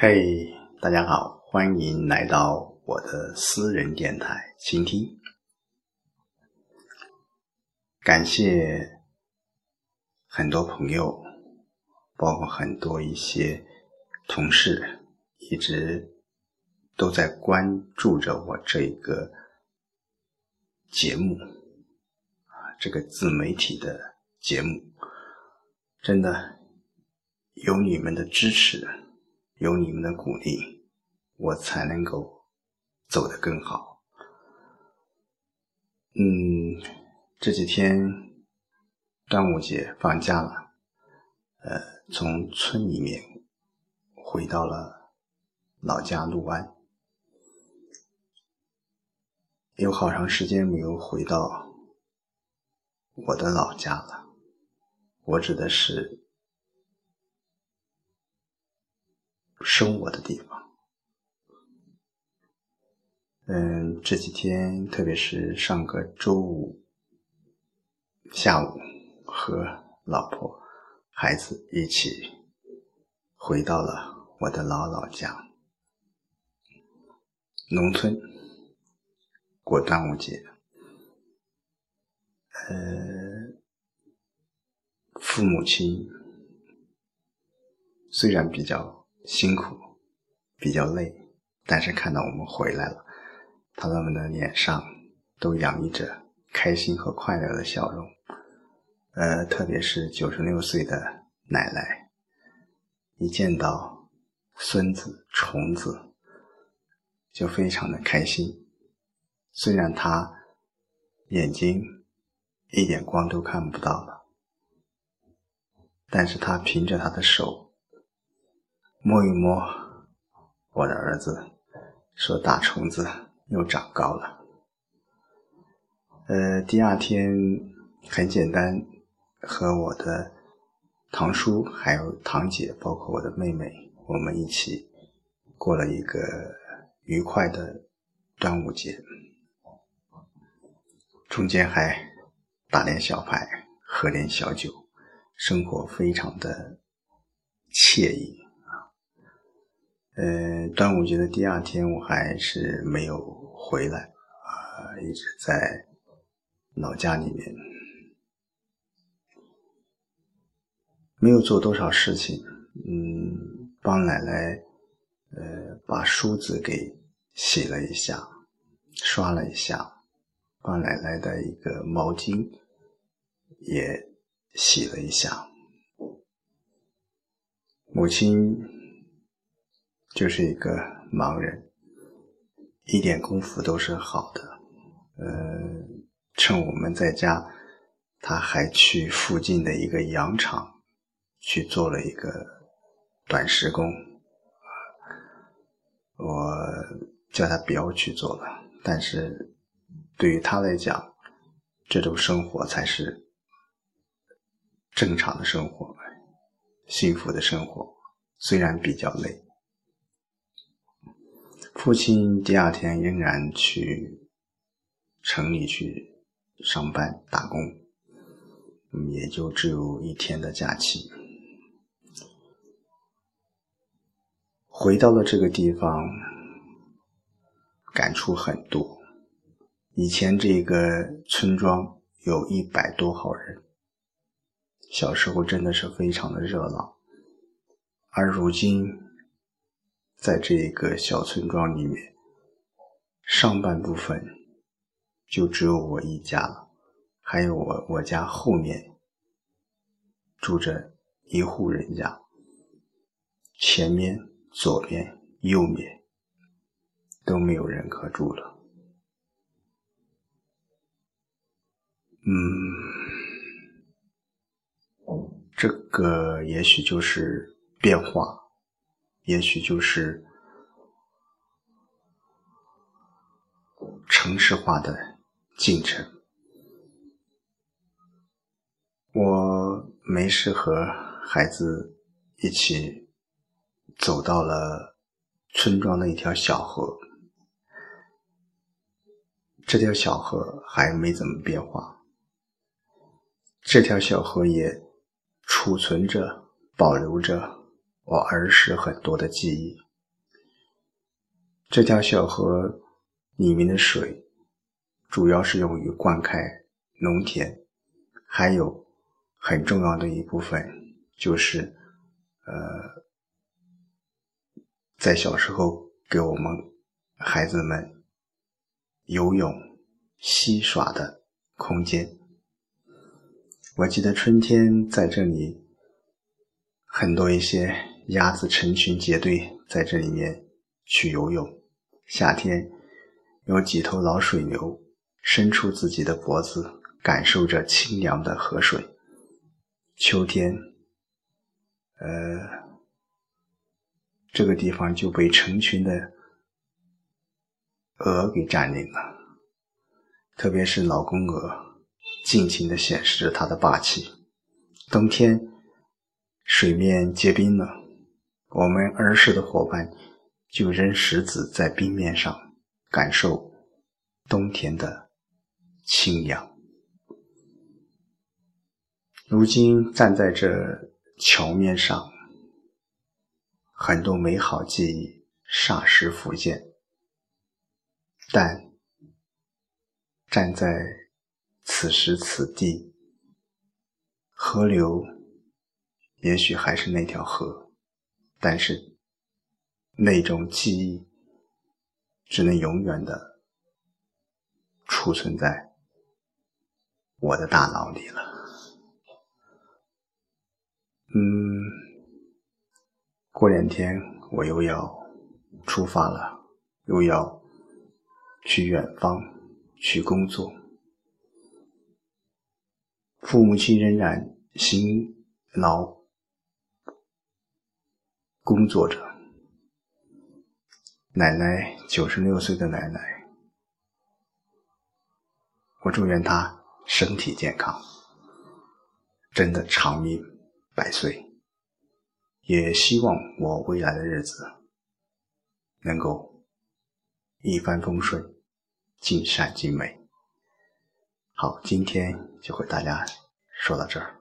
嘿，大家好，欢迎来到我的私人电台倾听。感谢很多朋友，包括很多一些同事，一直都在关注着我这个节目啊，这个自媒体的节目，真的有你们的支持，有你们的鼓励，我才能够走得更好。嗯，这几天端午节放假了，呃，从村里面回到了老家六安。有好长时间没有回到我的老家了。我指的是生活的地方。嗯，这几天，特别是上个周五下午，和老婆、孩子一起回到了我的老老家，农村。过端午节，呃，父母亲虽然比较辛苦、比较累，但是看到我们回来了，他们的脸上都洋溢着开心和快乐的笑容。呃，特别是九十六岁的奶奶，一见到孙子、虫子，就非常的开心。虽然他眼睛一点光都看不到了，但是他凭着他的手摸一摸我的儿子，说大虫子又长高了。呃，第二天很简单，和我的堂叔还有堂姐，包括我的妹妹，我们一起过了一个愉快的端午节。中间还打点小牌，喝点小酒，生活非常的惬意。呃，端午节的第二天，我还是没有回来啊，一直在老家里面，没有做多少事情。嗯，帮奶奶呃把梳子给洗了一下，刷了一下。帮奶奶的一个毛巾也洗了一下。母亲就是一个盲人，一点功夫都是好的。呃，趁我们在家，他还去附近的一个羊场去做了一个短时工。我叫他不要去做了，但是。对于他来讲，这种生活才是正常的生活，幸福的生活。虽然比较累，父亲第二天仍然去城里去上班打工，也就只有一天的假期。回到了这个地方，感触很多。以前这个村庄有一百多号人，小时候真的是非常的热闹，而如今，在这个小村庄里面，上半部分就只有我一家了，还有我我家后面住着一户人家，前面、左边、右面都没有人可住了。嗯，这个也许就是变化，也许就是城市化的进程。我没事和孩子一起走到了村庄的一条小河，这条小河还没怎么变化。这条小河也储存着、保留着我儿时很多的记忆。这条小河里面的水，主要是用于灌溉农田，还有很重要的一部分就是，呃，在小时候给我们孩子们游泳、嬉耍的空间。我记得春天在这里，很多一些鸭子成群结队在这里面去游泳。夏天，有几头老水牛伸出自己的脖子，感受着清凉的河水。秋天，呃，这个地方就被成群的鹅给占领了，特别是老公鹅，尽情的显示着它的霸气。冬天，水面结冰了，我们儿时的伙伴。就扔石子在冰面上，感受冬天的清凉。如今站在这桥面上，很多美好记忆霎时浮现。但站在此时此地，河流也许还是那条河，但是。那种记忆只能永远的储存在我的大脑里了。嗯，过两天我又要出发了，又要去远方去工作。父母亲仍然辛劳工作着。奶奶九十六岁的奶奶，我祝愿她身体健康，真的长命百岁。也希望我未来的日子能够一帆风顺，尽善尽美。好，今天就和大家说到这儿。